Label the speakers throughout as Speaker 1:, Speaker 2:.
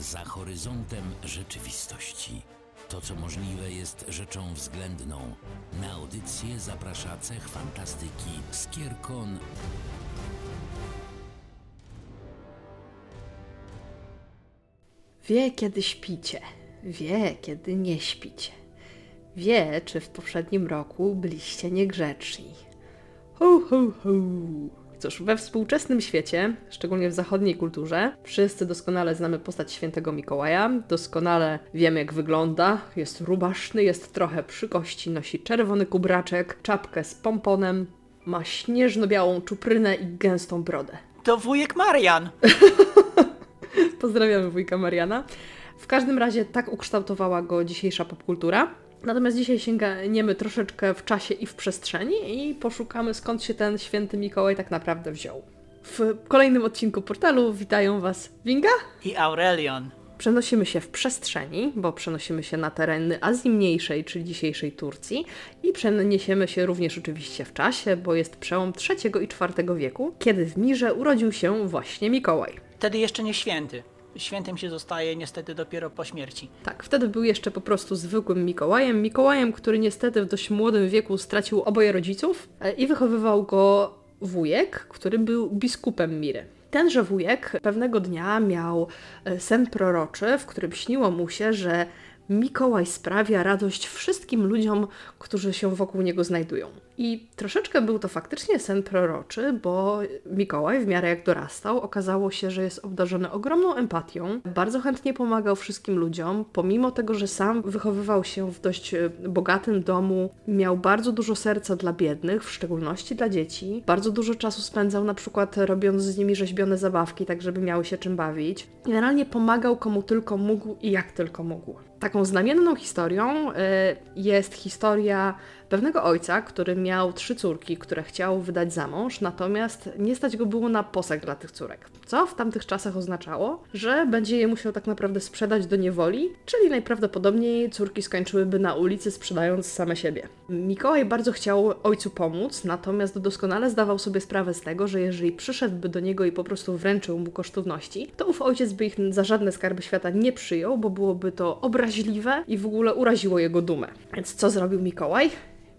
Speaker 1: za horyzontem rzeczywistości. To, co możliwe, jest rzeczą względną. Na audycję zaprasza cech fantastyki Skierkon
Speaker 2: Wie, kiedy śpicie, wie, kiedy nie śpicie. Wie, czy w poprzednim roku byliście niegrzeczni. Ho, ho, ho. Cóż, we współczesnym świecie, szczególnie w zachodniej kulturze, wszyscy doskonale znamy postać świętego Mikołaja, doskonale wiemy jak wygląda, jest rubaszny, jest trochę przy kości, nosi czerwony kubraczek, czapkę z pomponem, ma śnieżno-białą czuprynę i gęstą brodę.
Speaker 3: To wujek Marian.
Speaker 2: Pozdrawiamy wujka Mariana. W każdym razie tak ukształtowała go dzisiejsza popkultura. Natomiast dzisiaj sięgniemy troszeczkę w czasie i w przestrzeni i poszukamy skąd się ten święty Mikołaj tak naprawdę wziął. W kolejnym odcinku portalu witają Was Winga.
Speaker 3: I Aurelion.
Speaker 2: Przenosimy się w przestrzeni, bo przenosimy się na tereny Azji Mniejszej, czyli dzisiejszej Turcji i przeniesiemy się również oczywiście w czasie, bo jest przełom III i IV wieku, kiedy w Mirze urodził się właśnie Mikołaj.
Speaker 3: Wtedy jeszcze nie święty. Świętym się zostaje niestety dopiero po śmierci.
Speaker 2: Tak, wtedy był jeszcze po prostu zwykłym Mikołajem. Mikołajem, który niestety w dość młodym wieku stracił oboje rodziców e, i wychowywał go wujek, który był biskupem Miry. Tenże wujek pewnego dnia miał e, sen proroczy, w którym śniło mu się, że Mikołaj sprawia radość wszystkim ludziom, którzy się wokół niego znajdują. I troszeczkę był to faktycznie sen proroczy, bo Mikołaj w miarę jak dorastał, okazało się, że jest obdarzony ogromną empatią, bardzo chętnie pomagał wszystkim ludziom, pomimo tego, że sam wychowywał się w dość e, bogatym domu, miał bardzo dużo serca dla biednych, w szczególności dla dzieci. Bardzo dużo czasu spędzał na przykład robiąc z nimi rzeźbione zabawki, tak żeby miały się czym bawić. Generalnie pomagał komu tylko mógł i jak tylko mógł. Taką znamienną historią y, jest historia pewnego ojca, który miał trzy córki, które chciał wydać za mąż, natomiast nie stać go było na posag dla tych córek. Co w tamtych czasach oznaczało, że będzie je musiał tak naprawdę sprzedać do niewoli, czyli najprawdopodobniej córki skończyłyby na ulicy sprzedając same siebie. Mikołaj bardzo chciał ojcu pomóc, natomiast doskonale zdawał sobie sprawę z tego, że jeżeli przyszedłby do niego i po prostu wręczył mu kosztowności, to ów ojciec by ich za żadne skarby świata nie przyjął, bo byłoby to obraźliwe i w ogóle uraziło jego dumę. Więc co zrobił Mikołaj?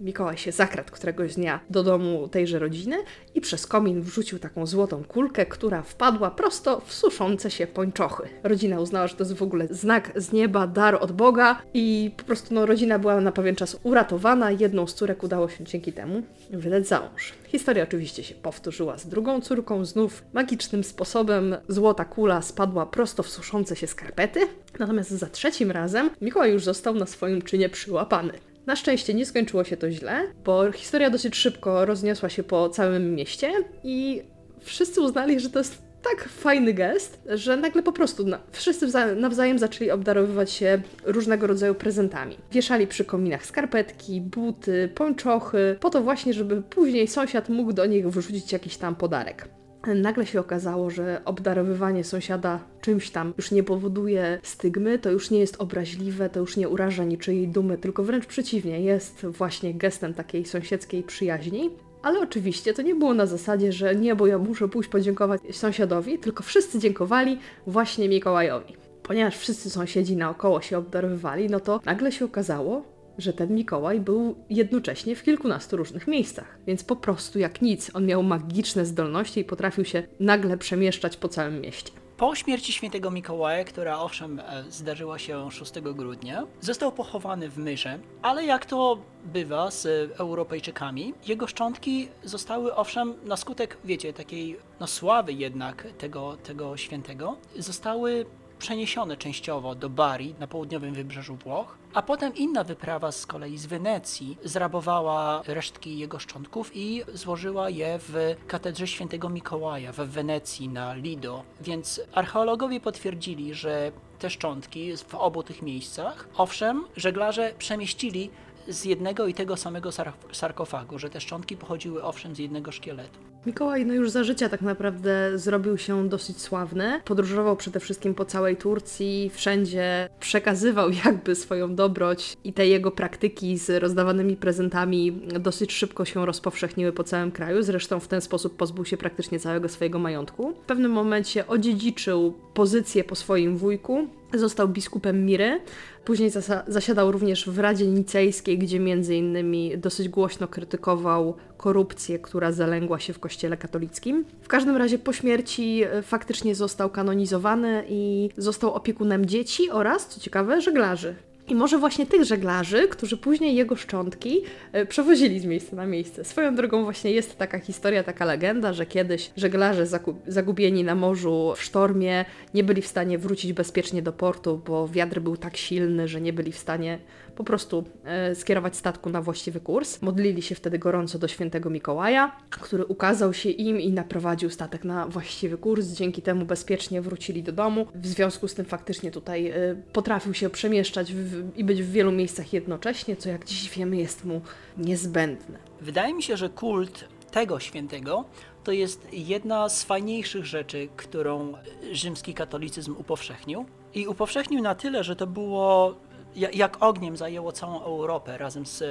Speaker 2: Mikołaj się zakradł któregoś dnia do domu tejże rodziny i przez komin wrzucił taką złotą kulkę, która wpadła prosto w suszące się pończochy. Rodzina uznała, że to jest w ogóle znak z nieba, dar od Boga i po prostu no, rodzina była na pewien czas uratowana. Jedną z córek udało się dzięki temu wydać za mąż. Historia oczywiście się powtórzyła z drugą córką, znów magicznym sposobem złota kula spadła prosto w suszące się skarpety, natomiast za trzecim razem Mikołaj już został na swoim czynie przyłapany. Na szczęście nie skończyło się to źle, bo historia dosyć szybko rozniosła się po całym mieście i wszyscy uznali, że to jest tak fajny gest, że nagle po prostu na, wszyscy wza- nawzajem zaczęli obdarowywać się różnego rodzaju prezentami. Wieszali przy kominach skarpetki, buty, pończochy, po to właśnie, żeby później sąsiad mógł do nich wrzucić jakiś tam podarek. Nagle się okazało, że obdarowywanie sąsiada czymś tam już nie powoduje stygmy, to już nie jest obraźliwe, to już nie uraża niczyjej dumy, tylko wręcz przeciwnie, jest właśnie gestem takiej sąsiedzkiej przyjaźni. Ale oczywiście to nie było na zasadzie, że nie, bo ja muszę pójść podziękować sąsiadowi, tylko wszyscy dziękowali właśnie Mikołajowi. Ponieważ wszyscy sąsiedzi naokoło się obdarowywali, no to nagle się okazało, że ten Mikołaj był jednocześnie w kilkunastu różnych miejscach. Więc po prostu jak nic, on miał magiczne zdolności i potrafił się nagle przemieszczać po całym mieście.
Speaker 3: Po śmierci świętego Mikołaja, która owszem e, zdarzyła się 6 grudnia, został pochowany w Myrze, ale jak to bywa z Europejczykami, jego szczątki zostały owszem na skutek, wiecie, takiej no, sławy jednak tego, tego świętego, zostały przeniesione częściowo do Bari na południowym wybrzeżu Włoch, a potem inna wyprawa z kolei z Wenecji zrabowała resztki jego szczątków i złożyła je w katedrze świętego Mikołaja w Wenecji na Lido. Więc archeologowie potwierdzili, że te szczątki w obu tych miejscach, owszem, żeglarze przemieścili z jednego i tego samego sar- sarkofagu, że te szczątki pochodziły owszem z jednego szkieletu.
Speaker 2: Mikołaj no już za życia tak naprawdę zrobił się dosyć sławny. Podróżował przede wszystkim po całej Turcji, wszędzie przekazywał jakby swoją dobroć i te jego praktyki z rozdawanymi prezentami dosyć szybko się rozpowszechniły po całym kraju. Zresztą w ten sposób pozbył się praktycznie całego swojego majątku. W pewnym momencie odziedziczył pozycję po swoim wujku, Został biskupem Miry, później zasiadał również w Radzie Nicejskiej, gdzie między innymi dosyć głośno krytykował korupcję, która zalęgła się w kościele katolickim. W każdym razie po śmierci e, faktycznie został kanonizowany i został opiekunem dzieci oraz, co ciekawe, żeglarzy. I może właśnie tych żeglarzy, którzy później jego szczątki e, przewozili z miejsca na miejsce. Swoją drogą właśnie jest taka historia, taka legenda, że kiedyś żeglarze zagubieni na morzu w sztormie nie byli w stanie wrócić bezpiecznie do portu, bo wiatr był tak silny, że nie byli w stanie po prostu e, skierować statku na właściwy kurs. Modlili się wtedy gorąco do świętego Mikołaja, który ukazał się im i naprowadził statek na właściwy kurs. Dzięki temu bezpiecznie wrócili do domu. W związku z tym faktycznie tutaj e, potrafił się przemieszczać w, i być w wielu miejscach jednocześnie, co jak dziś wiemy jest mu niezbędne.
Speaker 3: Wydaje mi się, że kult tego świętego to jest jedna z fajniejszych rzeczy, którą rzymski katolicyzm upowszechnił. I upowszechnił na tyle, że to było jak ogniem zajęło całą Europę razem z e,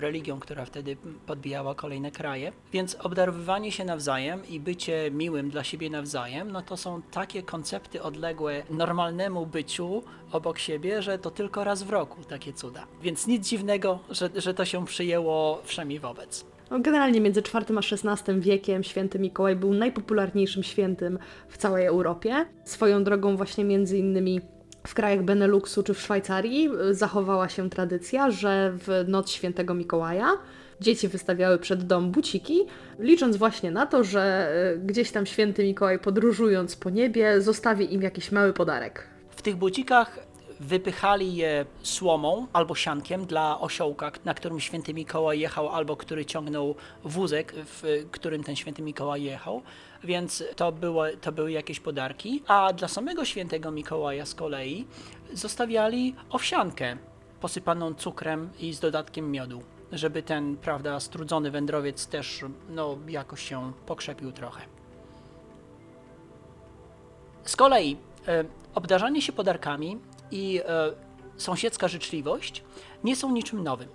Speaker 3: religią, która wtedy podbijała kolejne kraje. Więc obdarowywanie się nawzajem i bycie miłym dla siebie nawzajem, no to są takie koncepty odległe normalnemu byciu obok siebie, że to tylko raz w roku takie cuda. Więc nic dziwnego, że, że to się przyjęło wszemi wobec.
Speaker 2: No, generalnie między IV a XVI wiekiem święty Mikołaj był najpopularniejszym świętym w całej Europie. Swoją drogą właśnie między innymi w krajach Beneluxu czy w Szwajcarii y, zachowała się tradycja, że w noc świętego Mikołaja dzieci wystawiały przed dom buciki, licząc właśnie na to, że y, gdzieś tam święty Mikołaj podróżując po niebie zostawi im jakiś mały podarek.
Speaker 3: W tych bucikach wypychali je słomą albo siankiem dla osiołka, na którym święty Mikołaj jechał, albo który ciągnął wózek, w którym ten święty Mikołaj jechał. Więc to, było, to były jakieś podarki. A dla samego świętego Mikołaja z kolei zostawiali owsiankę posypaną cukrem i z dodatkiem miodu, żeby ten, prawda, strudzony wędrowiec też no, jakoś się pokrzepił trochę. Z kolei e, obdarzanie się podarkami i e, sąsiedzka życzliwość nie są niczym nowym.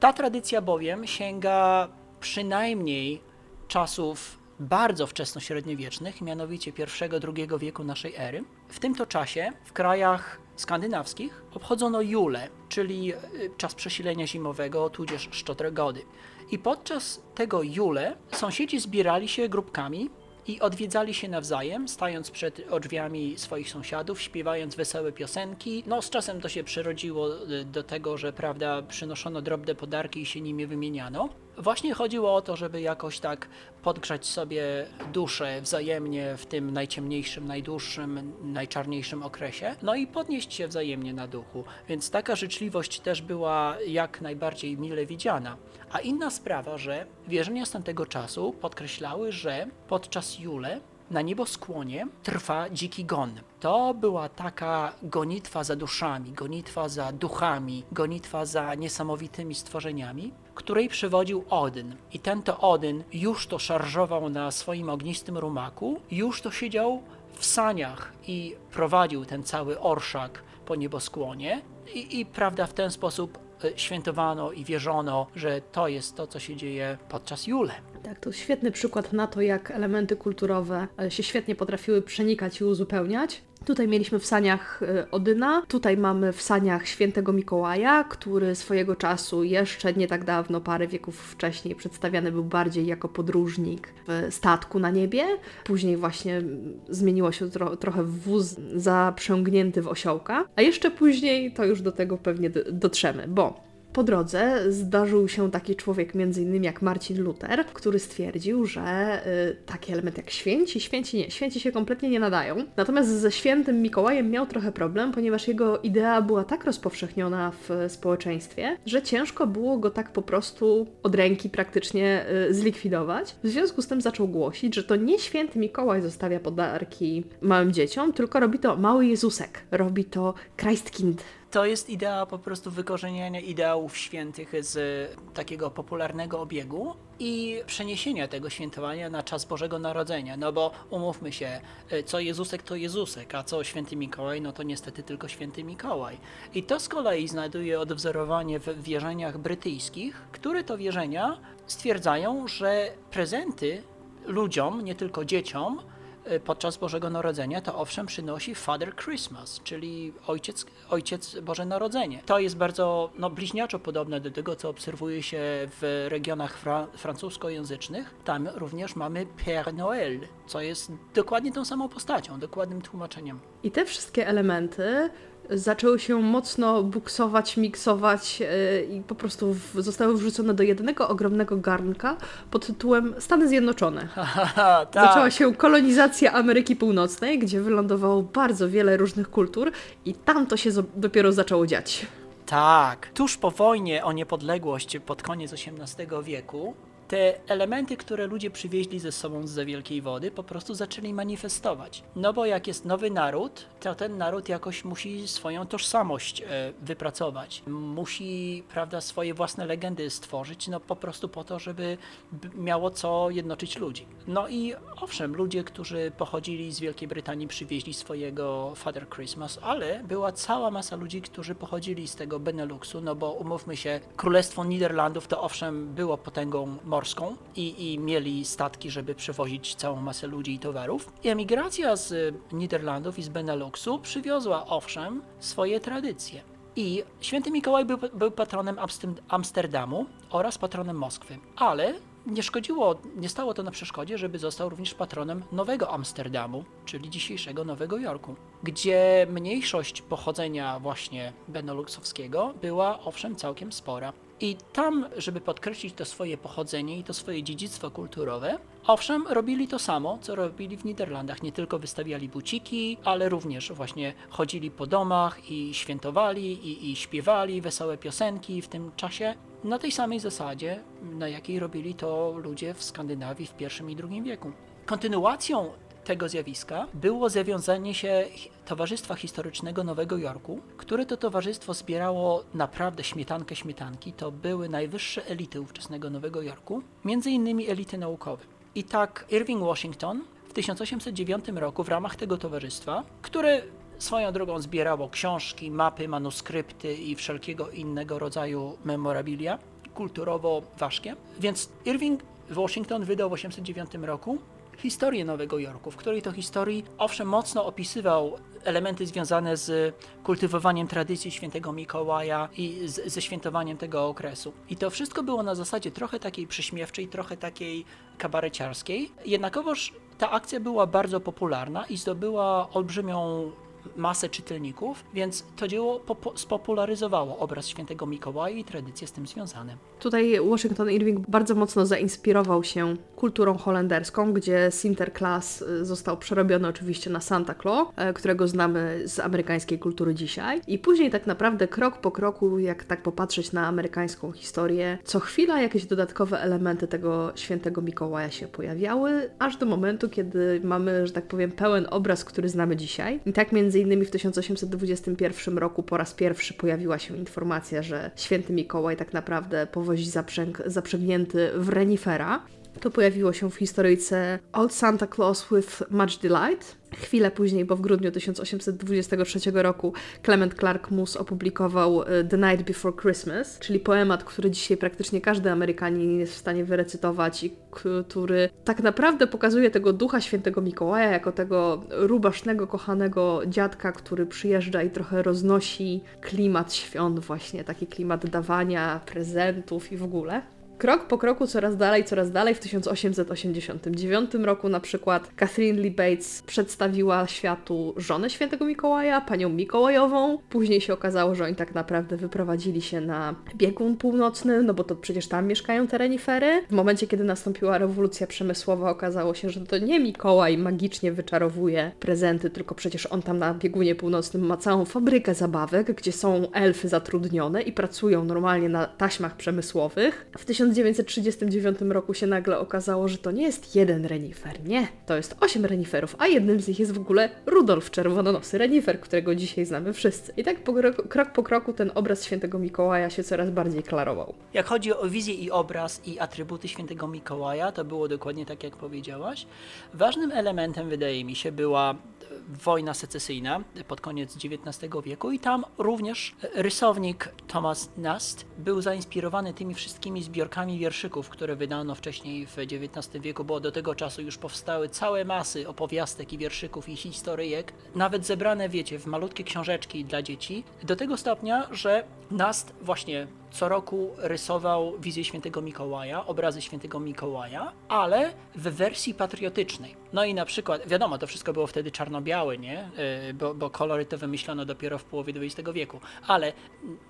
Speaker 3: Ta tradycja bowiem sięga przynajmniej czasów bardzo wczesnośredniowiecznych, mianowicie I-II wieku naszej ery. W tym to czasie w krajach skandynawskich obchodzono Jule, czyli e, czas przesilenia zimowego, tudzież szczodrogody. I podczas tego Jule sąsiedzi zbierali się grupkami i odwiedzali się nawzajem, stając przed drzwiami swoich sąsiadów, śpiewając wesołe piosenki. No, z czasem to się przerodziło y, do tego, że prawda, przynoszono drobne podarki i się nimi wymieniano. Właśnie chodziło o to, żeby jakoś tak podgrzać sobie duszę wzajemnie w tym najciemniejszym, najdłuższym, najczarniejszym okresie, no i podnieść się wzajemnie na duchu. Więc taka życzliwość też była jak najbardziej mile widziana. A inna sprawa, że wierzenia z tamtego czasu podkreślały, że podczas Jule na nieboskłonie trwa dziki gon. To była taka gonitwa za duszami, gonitwa za duchami, gonitwa za niesamowitymi stworzeniami, której przewodził Odyn. I ten to Odyn już to szarżował na swoim ognistym rumaku, już to siedział w saniach i prowadził ten cały orszak po nieboskłonie. I, i prawda, w ten sposób e, świętowano i wierzono, że to jest to, co się dzieje podczas Jule.
Speaker 2: Tak, to świetny przykład na to, jak elementy kulturowe e, się świetnie potrafiły przenikać i uzupełniać. Tutaj mieliśmy w saniach e, Odyna, tutaj mamy w saniach świętego Mikołaja, który swojego czasu, jeszcze nie tak dawno, parę wieków wcześniej, przedstawiany był bardziej jako podróżnik w statku na niebie. Później właśnie zmieniło się tro trochę w wóz zaprzęgnięty w osiołka, a jeszcze później to już do tego pewnie dotrzemy, bo po drodze zdarzył się taki człowiek, między innymi jak Marcin Luther, który stwierdził, że y, taki element jak święci, święci nie, święci się kompletnie nie nadają. Natomiast ze świętym Mikołajem miał trochę problem, ponieważ jego idea była tak rozpowszechniona w społeczeństwie, że ciężko było go tak po prostu od ręki praktycznie y, zlikwidować. W związku z tym zaczął głosić, że to nie święty Mikołaj zostawia podarki małym dzieciom, tylko robi to mały Jezusek, robi to Christkind.
Speaker 3: To jest idea po prostu wykorzeniania ideałów świętych z takiego popularnego obiegu i przeniesienia tego świętowania na czas Bożego Narodzenia. No bo umówmy się, y, co Jezusek to Jezusek, a co Święty Mikołaj, no to niestety tylko Święty Mikołaj. I to z kolei znajduje odwzorowanie w wierzeniach brytyjskich, które to wierzenia stwierdzają, że prezenty ludziom, nie tylko dzieciom, podczas Bożego Narodzenia, to owszem przynosi Father Christmas, czyli Ojciec, Ojciec Boże Narodzenie. To jest bardzo no, bliźniaczo podobne do tego, co obserwuje się w regionach fra francuskojęzycznych. Tam również mamy Père Noël, co jest dokładnie tą samą postacią, dokładnym tłumaczeniem.
Speaker 2: I te wszystkie elementy zaczęły się mocno buksować, miksować yy, i po prostu w, zostały wrzucone do jednego ogromnego garnka pod tytułem Stany Zjednoczone.
Speaker 3: Haha,
Speaker 2: Zaczęła
Speaker 3: tak.
Speaker 2: się kolonizacja Ameryki Północnej, gdzie wylądowało bardzo wiele różnych kultur i tam to się dopiero zaczęło dziać.
Speaker 3: Tak. Tuż po wojnie o niepodległość pod koniec XVIII wieku, te elementy, które ludzie przywieźli ze sobą z wielkiej wody, po prostu zaczęli manifestować. No bo jak jest nowy naród, to ten naród jakoś musi swoją tożsamość e, wypracować. Musi, prawda, swoje własne legendy stworzyć, no po prostu po to, żeby miało co jednoczyć ludzi. No i owszem, ludzie, którzy pochodzili z Wielkiej Brytanii, przywieźli swojego Father Christmas, ale była cała masa ludzi, którzy pochodzili z tego Beneluxu, no bo umówmy się, Królestwo Niderlandów to owszem było potęgą morską i, i mieli statki, żeby przewozić całą masę ludzi i towarów. I emigracja z Niderlandów i z Beneluxu przywiozła owszem swoje tradycje. I święty Mikołaj był, był patronem Amsterdamu oraz patronem Moskwy, ale nie szkodziło, nie stało to na przeszkodzie, żeby został również patronem Nowego Amsterdamu, czyli dzisiejszego Nowego Jorku, gdzie mniejszość pochodzenia właśnie beneluxowskiego była owszem całkiem spora. I tam, żeby podkreślić to swoje pochodzenie i to swoje dziedzictwo kulturowe, owszem, robili to samo, co robili w Niderlandach. Nie tylko wystawiali buciki, ale również właśnie chodzili po domach i świętowali, i, i śpiewali wesołe piosenki w tym czasie. Na tej samej zasadzie, na jakiej robili to ludzie w Skandynawii w I i II wieku. Kontynuacją tego zjawiska było zawiązanie się Towarzystwa Historycznego Nowego Jorku, które to towarzystwo zbierało naprawdę śmietankę śmietanki. To były najwyższe elity ówczesnego Nowego Jorku, między innymi elity naukowe. I tak Irving Washington w 1809 roku w ramach tego towarzystwa, które swoją drogą zbierało książki, mapy, manuskrypty i wszelkiego innego rodzaju memorabilia kulturowo ważkie, więc Irving Washington wydał w 1809 roku historię Nowego Jorku, w której to historii owszem mocno opisywał elementy związane z kultywowaniem tradycji świętego Mikołaja i z, ze świętowaniem tego okresu. I to wszystko było na zasadzie trochę takiej przyśmiewczej, trochę takiej kabareciarskiej. Jednakowoż ta akcja była bardzo popularna i zdobyła olbrzymią masę czytelników, więc to dzieło spopularyzowało obraz świętego Mikołaja i tradycje z tym związane.
Speaker 2: Tutaj Washington Irving bardzo mocno zainspirował się kulturą holenderską, gdzie Sinterklaas y, został przerobiony oczywiście na Santa Claus, e, którego znamy z amerykańskiej kultury dzisiaj. I później tak naprawdę krok po kroku, jak tak popatrzeć na amerykańską historię, co chwila jakieś dodatkowe elementy tego świętego Mikołaja się pojawiały, aż do momentu, kiedy mamy, że tak powiem, pełen obraz, który znamy dzisiaj. I tak między innymi w 1821 roku po raz pierwszy pojawiła się informacja, że święty Mikołaj tak naprawdę powozi zaprzęg, zaprzęgnięty w renifera. To pojawiło się w historyjce Old Santa Claus with Much Delight. Chwilę później, bo w grudniu 1823 roku Clement Clark Moose opublikował e, The Night Before Christmas, czyli poemat, który dzisiaj praktycznie każdy Amerykanin jest w stanie wyrecytować i który tak naprawdę pokazuje tego ducha świętego Mikołaja jako tego rubasznego, kochanego dziadka, który przyjeżdża i trochę roznosi klimat świąt właśnie, taki klimat dawania prezentów i w ogóle. Krok po kroku, coraz dalej, coraz dalej. W 1889 roku na przykład Catherine Lee Bates przedstawiła światu żonę świętego Mikołaja, panią Mikołajową. Później się okazało, że oni tak naprawdę wyprowadzili się na biegun północny, no bo to przecież tam mieszkają te renifery. W momencie, kiedy nastąpiła rewolucja przemysłowa, okazało się, że to nie Mikołaj magicznie wyczarowuje prezenty, tylko przecież on tam na biegunie północnym ma całą fabrykę zabawek, gdzie są elfy zatrudnione i pracują normalnie na taśmach przemysłowych. W 1939 roku się nagle okazało, że to nie jest jeden renifer, nie, to jest osiem reniferów, a jednym z nich jest w ogóle Rudolf Czerwononosy renifer, którego dzisiaj znamy wszyscy. I tak po, kro- krok po kroku ten obraz świętego Mikołaja się coraz bardziej klarował.
Speaker 3: Jak chodzi o wizję i obraz i atrybuty świętego Mikołaja, to było dokładnie tak, jak powiedziałaś. Ważnym elementem, wydaje mi się, była wojna secesyjna pod koniec XIX wieku i tam również rysownik Thomas Nast był zainspirowany tymi wszystkimi zbiorkami wierszyków, które wydano wcześniej w XIX wieku, bo do tego czasu już powstały całe masy opowiastek i wierszyków i historyjek, nawet zebrane, wiecie, w malutkie książeczki dla dzieci, do tego stopnia, że Nast właśnie co roku rysował wizję świętego Mikołaja, obrazy świętego Mikołaja, ale w wersji patriotycznej. No i na przykład, wiadomo, to wszystko było wtedy czarno-białe, nie? Yy, Bo, bo kolory to wymyślono dopiero w połowie XX wieku. Ale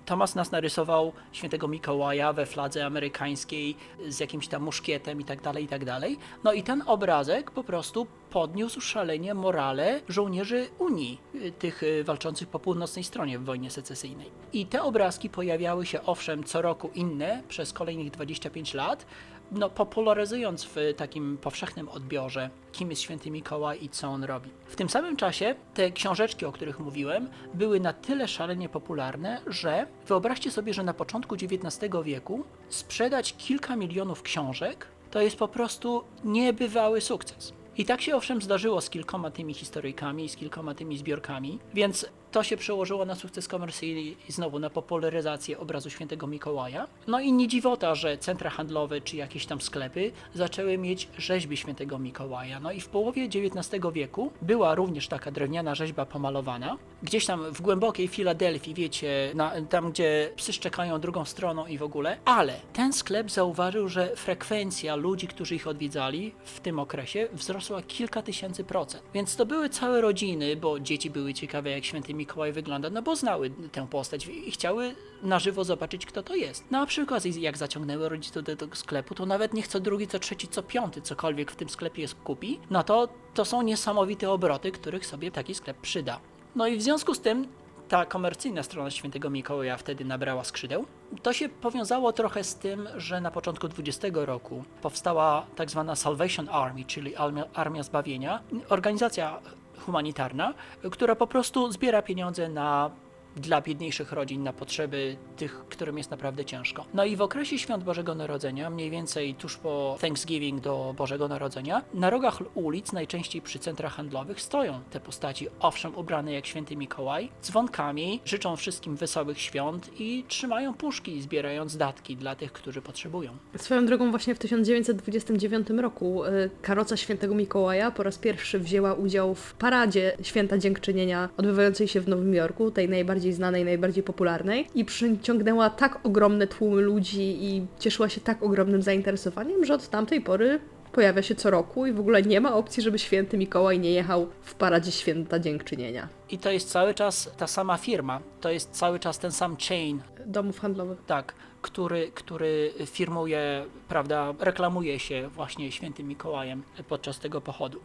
Speaker 3: Thomas nas narysował świętego Mikołaja we fladze amerykańskiej z jakimś tam muszkietem i tak dalej, i tak dalej. No i ten obrazek po prostu podniósł szalenie morale żołnierzy Unii, tych y, walczących po północnej stronie w wojnie secesyjnej. I te obrazki pojawiały się owszem co roku inne przez kolejnych 25 lat, no, popularyzując w takim powszechnym odbiorze, kim jest święty Mikołaj i co on robi. W tym samym czasie te książeczki, o których mówiłem, były na tyle szalenie popularne, że wyobraźcie sobie, że na początku XIX wieku sprzedać kilka milionów książek to jest po prostu niebywały sukces. I tak się owszem zdarzyło z kilkoma tymi historyjkami, z kilkoma tymi zbiorkami, więc to się przełożyło na sukces komercyjny i znowu na popularyzację obrazu świętego Mikołaja. No i nie dziwota, że centra handlowe czy jakieś tam sklepy zaczęły mieć rzeźby świętego Mikołaja. No i w połowie XIX wieku była również taka drewniana rzeźba pomalowana. Gdzieś tam w głębokiej Filadelfii, wiecie, na, tam gdzie psy szczekają drugą stroną i w ogóle. Ale ten sklep zauważył, że frekwencja ludzi, którzy ich odwiedzali w tym okresie wzrosła kilka tysięcy procent. Więc to były całe rodziny, bo dzieci były ciekawe jak święty Mikołaj wygląda, no bo znały tę postać i chciały na żywo zobaczyć, kto to jest. No a przy okazji, jak zaciągnęły rodziców do tego sklepu, to nawet niech co drugi, co trzeci, co piąty, cokolwiek w tym sklepie jest kupi, no to to są niesamowite obroty, których sobie taki sklep przyda. No i w związku z tym ta komercyjna strona świętego Mikołaja wtedy nabrała skrzydeł. To się powiązało trochę z tym, że na początku XX roku powstała tak zwana Salvation Army, czyli Armia Zbawienia, organizacja humanitarna, która po prostu zbiera pieniądze na dla biedniejszych rodzin, na potrzeby tych, którym jest naprawdę ciężko. No i w okresie świąt Bożego Narodzenia, mniej więcej tuż po Thanksgiving do Bożego Narodzenia, na rogach ulic, najczęściej przy centrach handlowych, stoją te postaci, owszem ubrane jak święty Mikołaj, dzwonkami, życzą wszystkim wesołych świąt i trzymają puszki, zbierając datki dla tych, którzy potrzebują.
Speaker 2: Swoją drogą właśnie w 1929 roku y, karoca świętego Mikołaja po raz pierwszy wzięła udział w paradzie Święta Dziękczynienia odbywającej się w Nowym Jorku, tej najbardziej znanej, najbardziej popularnej i przyciągnęła tak ogromne tłumy ludzi i cieszyła się tak ogromnym zainteresowaniem, że od tamtej pory pojawia się co roku i w ogóle nie ma opcji, żeby święty Mikołaj nie jechał w paradzie Święta Dziękczynienia.
Speaker 3: I to jest cały czas ta sama firma, to jest cały czas ten sam chain,
Speaker 2: Domów handlowych.
Speaker 3: tak, który, który firmuje, prawda, reklamuje się właśnie świętym Mikołajem podczas tego pochodu.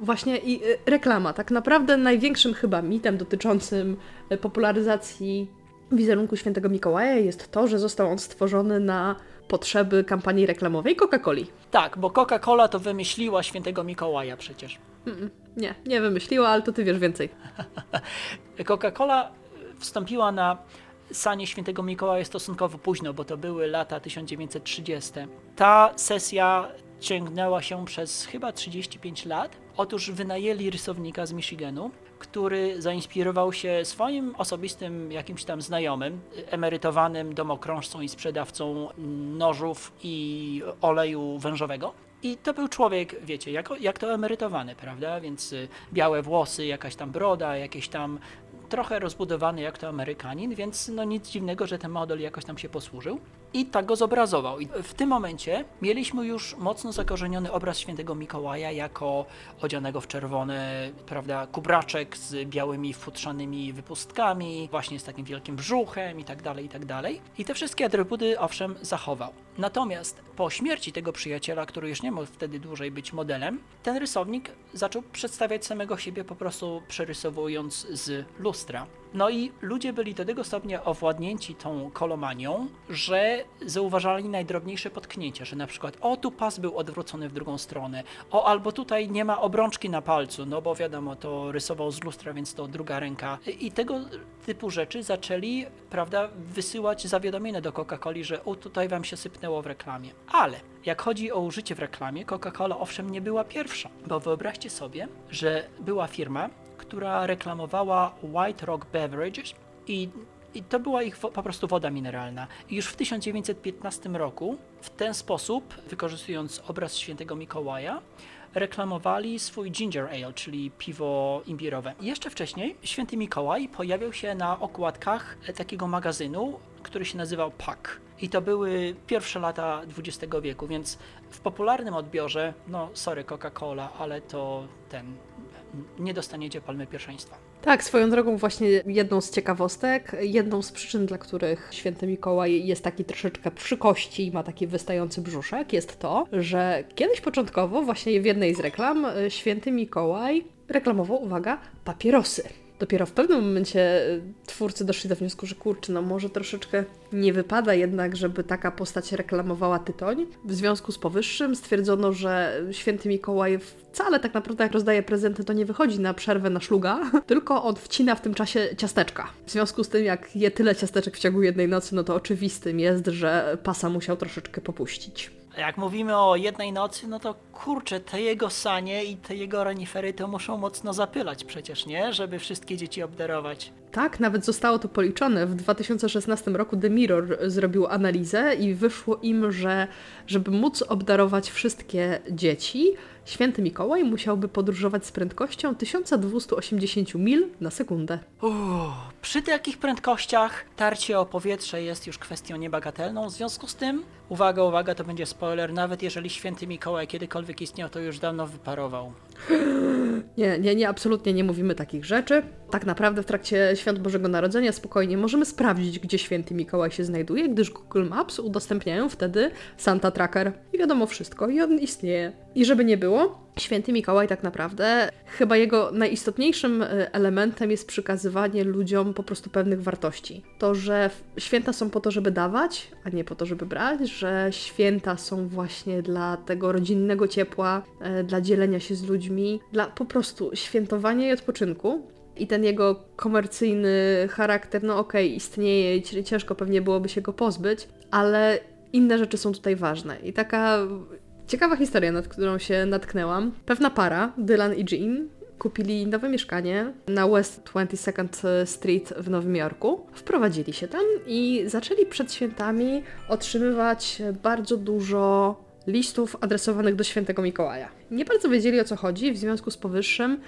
Speaker 2: Właśnie i y, reklama. Tak naprawdę największym chyba mitem dotyczącym y, popularyzacji wizerunku świętego Mikołaja jest to, że został on stworzony na potrzeby kampanii reklamowej Coca-Coli.
Speaker 3: Tak, bo Coca-Cola to wymyśliła świętego Mikołaja przecież.
Speaker 2: Mm, Nie, nie wymyśliła, ale to ty wiesz więcej.
Speaker 3: Coca-Cola wstąpiła na sanie świętego Mikołaja stosunkowo późno, bo to były lata 1930. Ta sesja ciągnęła się przez chyba 35 lat. Otóż wynajęli rysownika z Michiganu, który zainspirował się swoim osobistym jakimś tam znajomym, emerytowanym domokrążcą i sprzedawcą nożów i oleju wężowego. I to był człowiek, wiecie, jako, jak to emerytowany, prawda? Więc y, białe włosy, jakaś tam broda, jakieś tam trochę rozbudowany jak to Amerykanin, więc no nic dziwnego, że ten model jakoś tam się posłużył. I tak go zobrazował. I w tym momencie mieliśmy już mocno zakorzeniony obraz świętego Mikołaja jako odzianego w czerwone, prawda, kubraczek z białymi futrzanymi wypustkami, właśnie z takim wielkim brzuchem i tak dalej, i tak dalej. I te wszystkie atrybuty owszem zachował. Natomiast po śmierci tego przyjaciela, który już nie mógł wtedy dłużej być modelem, ten rysownik zaczął przedstawiać samego siebie po prostu przerysowując z No i ludzie byli do tego stopnia owładnięci tą kolomanią, że zauważali najdrobniejsze potknięcia, że na przykład o tu pas był odwrócony w drugą stronę, o albo tutaj nie ma obrączki na palcu, no bo wiadomo, to rysował z lustra, więc to druga ręka. I tego typu rzeczy zaczęli, prawda, wysyłać zawiadomienia do Coca-Coli, że o tutaj wam się sypnęło w reklamie. Ale jak chodzi o użycie w reklamie, Coca-Cola owszem nie była pierwsza, bo wyobraźcie sobie, że była firma, która reklamowała White Rock Beverages i, i to była ich po prostu woda mineralna. I już w 1915 roku w ten sposób, wykorzystując obraz świętego Mikołaja, reklamowali swój ginger ale, czyli piwo imbirowe. Jeszcze wcześniej święty Mikołaj pojawiał się na okładkach takiego magazynu, który się nazywał Puck. I to były pierwsze lata XX wieku, więc w popularnym odbiorze, no sorry Coca-Cola, ale to ten, nie dostaniecie palmy pierwszeństwa.
Speaker 2: Tak, swoją drogą właśnie jedną z ciekawostek, jedną z przyczyn, dla których święty Mikołaj jest taki troszeczkę przy kości i ma taki wystający brzuszek, jest to, że kiedyś początkowo właśnie w jednej z reklam y, święty Mikołaj reklamował, uwaga, papierosy. Dopiero w pewnym momencie y, twórcy doszli do wniosku, że kurczę, no może troszeczkę nie wypada jednak, żeby taka postać reklamowała tytoń. W związku z powyższym stwierdzono, że święty Mikołaj wcale tak naprawdę jak rozdaje prezenty, to nie wychodzi na przerwę na szluga, tylko on wcina w tym czasie ciasteczka. W związku z tym, jak je tyle ciasteczek w ciągu jednej nocy, no to oczywistym jest, że pasa musiał troszeczkę popuścić.
Speaker 3: Jak mówimy o jednej nocy, no to kurczę, te jego sanie i te jego renifery to muszą mocno zapylać przecież, nie? Żeby wszystkie dzieci obdarować.
Speaker 2: Tak, nawet zostało to policzone. W 2016 roku The Mirror zrobił analizę i wyszło im, że żeby móc obdarować wszystkie dzieci, święty Mikołaj musiałby podróżować z prędkością 1280 mil na sekundę.
Speaker 3: Uuu, przy takich prędkościach tarcie o powietrze jest już kwestią niebagatelną, w związku z tym, uwaga, uwaga, to będzie spoiler, nawet jeżeli święty Mikołaj kiedykolwiek istniał, to już dawno wyparował.
Speaker 2: Nie, nie, nie, absolutnie nie mówimy takich rzeczy. Tak naprawdę w trakcie Świąt Bożego Narodzenia spokojnie możemy sprawdzić, gdzie święty Mikołaj się znajduje, gdyż Google Maps udostępniają wtedy Santa Tracker. I wiadomo wszystko, i on istnieje. I żeby nie było, święty Mikołaj tak naprawdę, chyba jego najistotniejszym e, elementem jest przekazywanie ludziom po prostu pewnych wartości. To, że święta są po to, żeby dawać, a nie po to, żeby brać, że święta są właśnie dla tego rodzinnego ciepła, e, dla dzielenia się z ludźmi, dla po prostu świętowania i odpoczynku. I ten jego komercyjny charakter, no okej, istnieje i ci- ciężko pewnie byłoby się go pozbyć, ale inne rzeczy są tutaj ważne. I taka ciekawa historia, nad którą się natknęłam. Pewna para, Dylan i Jean, kupili nowe mieszkanie na West 22nd Street w Nowym Jorku. Wprowadzili się tam i zaczęli przed świętami otrzymywać bardzo dużo listów adresowanych do świętego Mikołaja. Nie bardzo wiedzieli o co chodzi, w związku z powyższym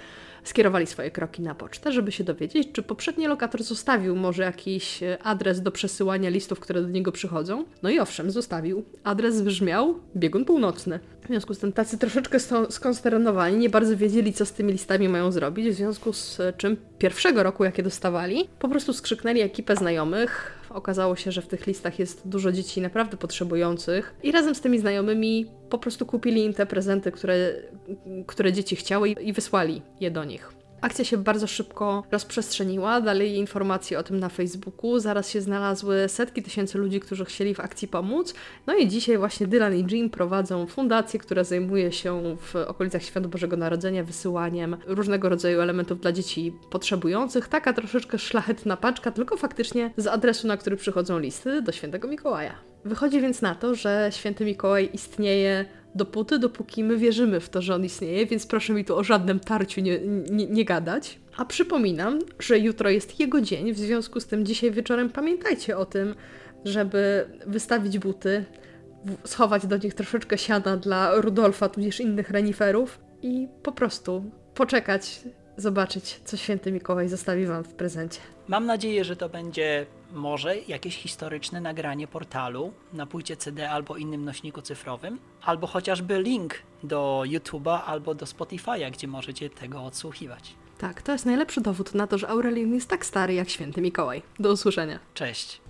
Speaker 2: skierowali swoje kroki na pocztę, żeby się dowiedzieć, czy poprzedni lokator zostawił może jakiś e, adres do przesyłania listów, które do niego przychodzą. No i owszem, zostawił. Adres brzmiał biegun północny. W związku z tym tacy troszeczkę skonsternowani, nie bardzo wiedzieli, co z tymi listami mają zrobić, w związku z czym pierwszego roku, jakie dostawali, po prostu skrzyknęli ekipę znajomych. Okazało się, że w tych listach jest dużo dzieci naprawdę potrzebujących i razem z tymi znajomymi po prostu kupili im te prezenty, które, które dzieci chciały i wysłali je do nich. Akcja się bardzo szybko rozprzestrzeniła, dali informacje o tym na Facebooku, zaraz się znalazły setki tysięcy ludzi, którzy chcieli w akcji pomóc. No i dzisiaj właśnie Dylan i Jean prowadzą fundację, która zajmuje się w okolicach Świąt Bożego Narodzenia wysyłaniem różnego rodzaju elementów dla dzieci potrzebujących. Taka troszeczkę szlachetna paczka, tylko faktycznie z adresu, na który przychodzą listy do Świętego Mikołaja. Wychodzi więc na to, że Święty Mikołaj istnieje dopóty, dopóki my wierzymy w to, że on istnieje, więc proszę mi tu o żadnym tarciu nie, nie, nie gadać. A przypominam, że jutro jest jego dzień, w związku z tym dzisiaj wieczorem pamiętajcie o tym, żeby wystawić buty, schować do nich troszeczkę siana dla Rudolfa, tudzież innych reniferów i po prostu poczekać, zobaczyć, co święty Mikołaj zostawi wam w prezencie.
Speaker 3: Mam nadzieję, że to będzie może jakieś historyczne nagranie portalu na płycie CD albo innym nośniku cyfrowym, albo chociażby link do YouTube'a albo do Spotify'a, gdzie możecie tego odsłuchiwać.
Speaker 2: Tak, to jest najlepszy dowód na to, że Aurelian jest tak stary jak święty Mikołaj. Do usłyszenia.
Speaker 3: Cześć!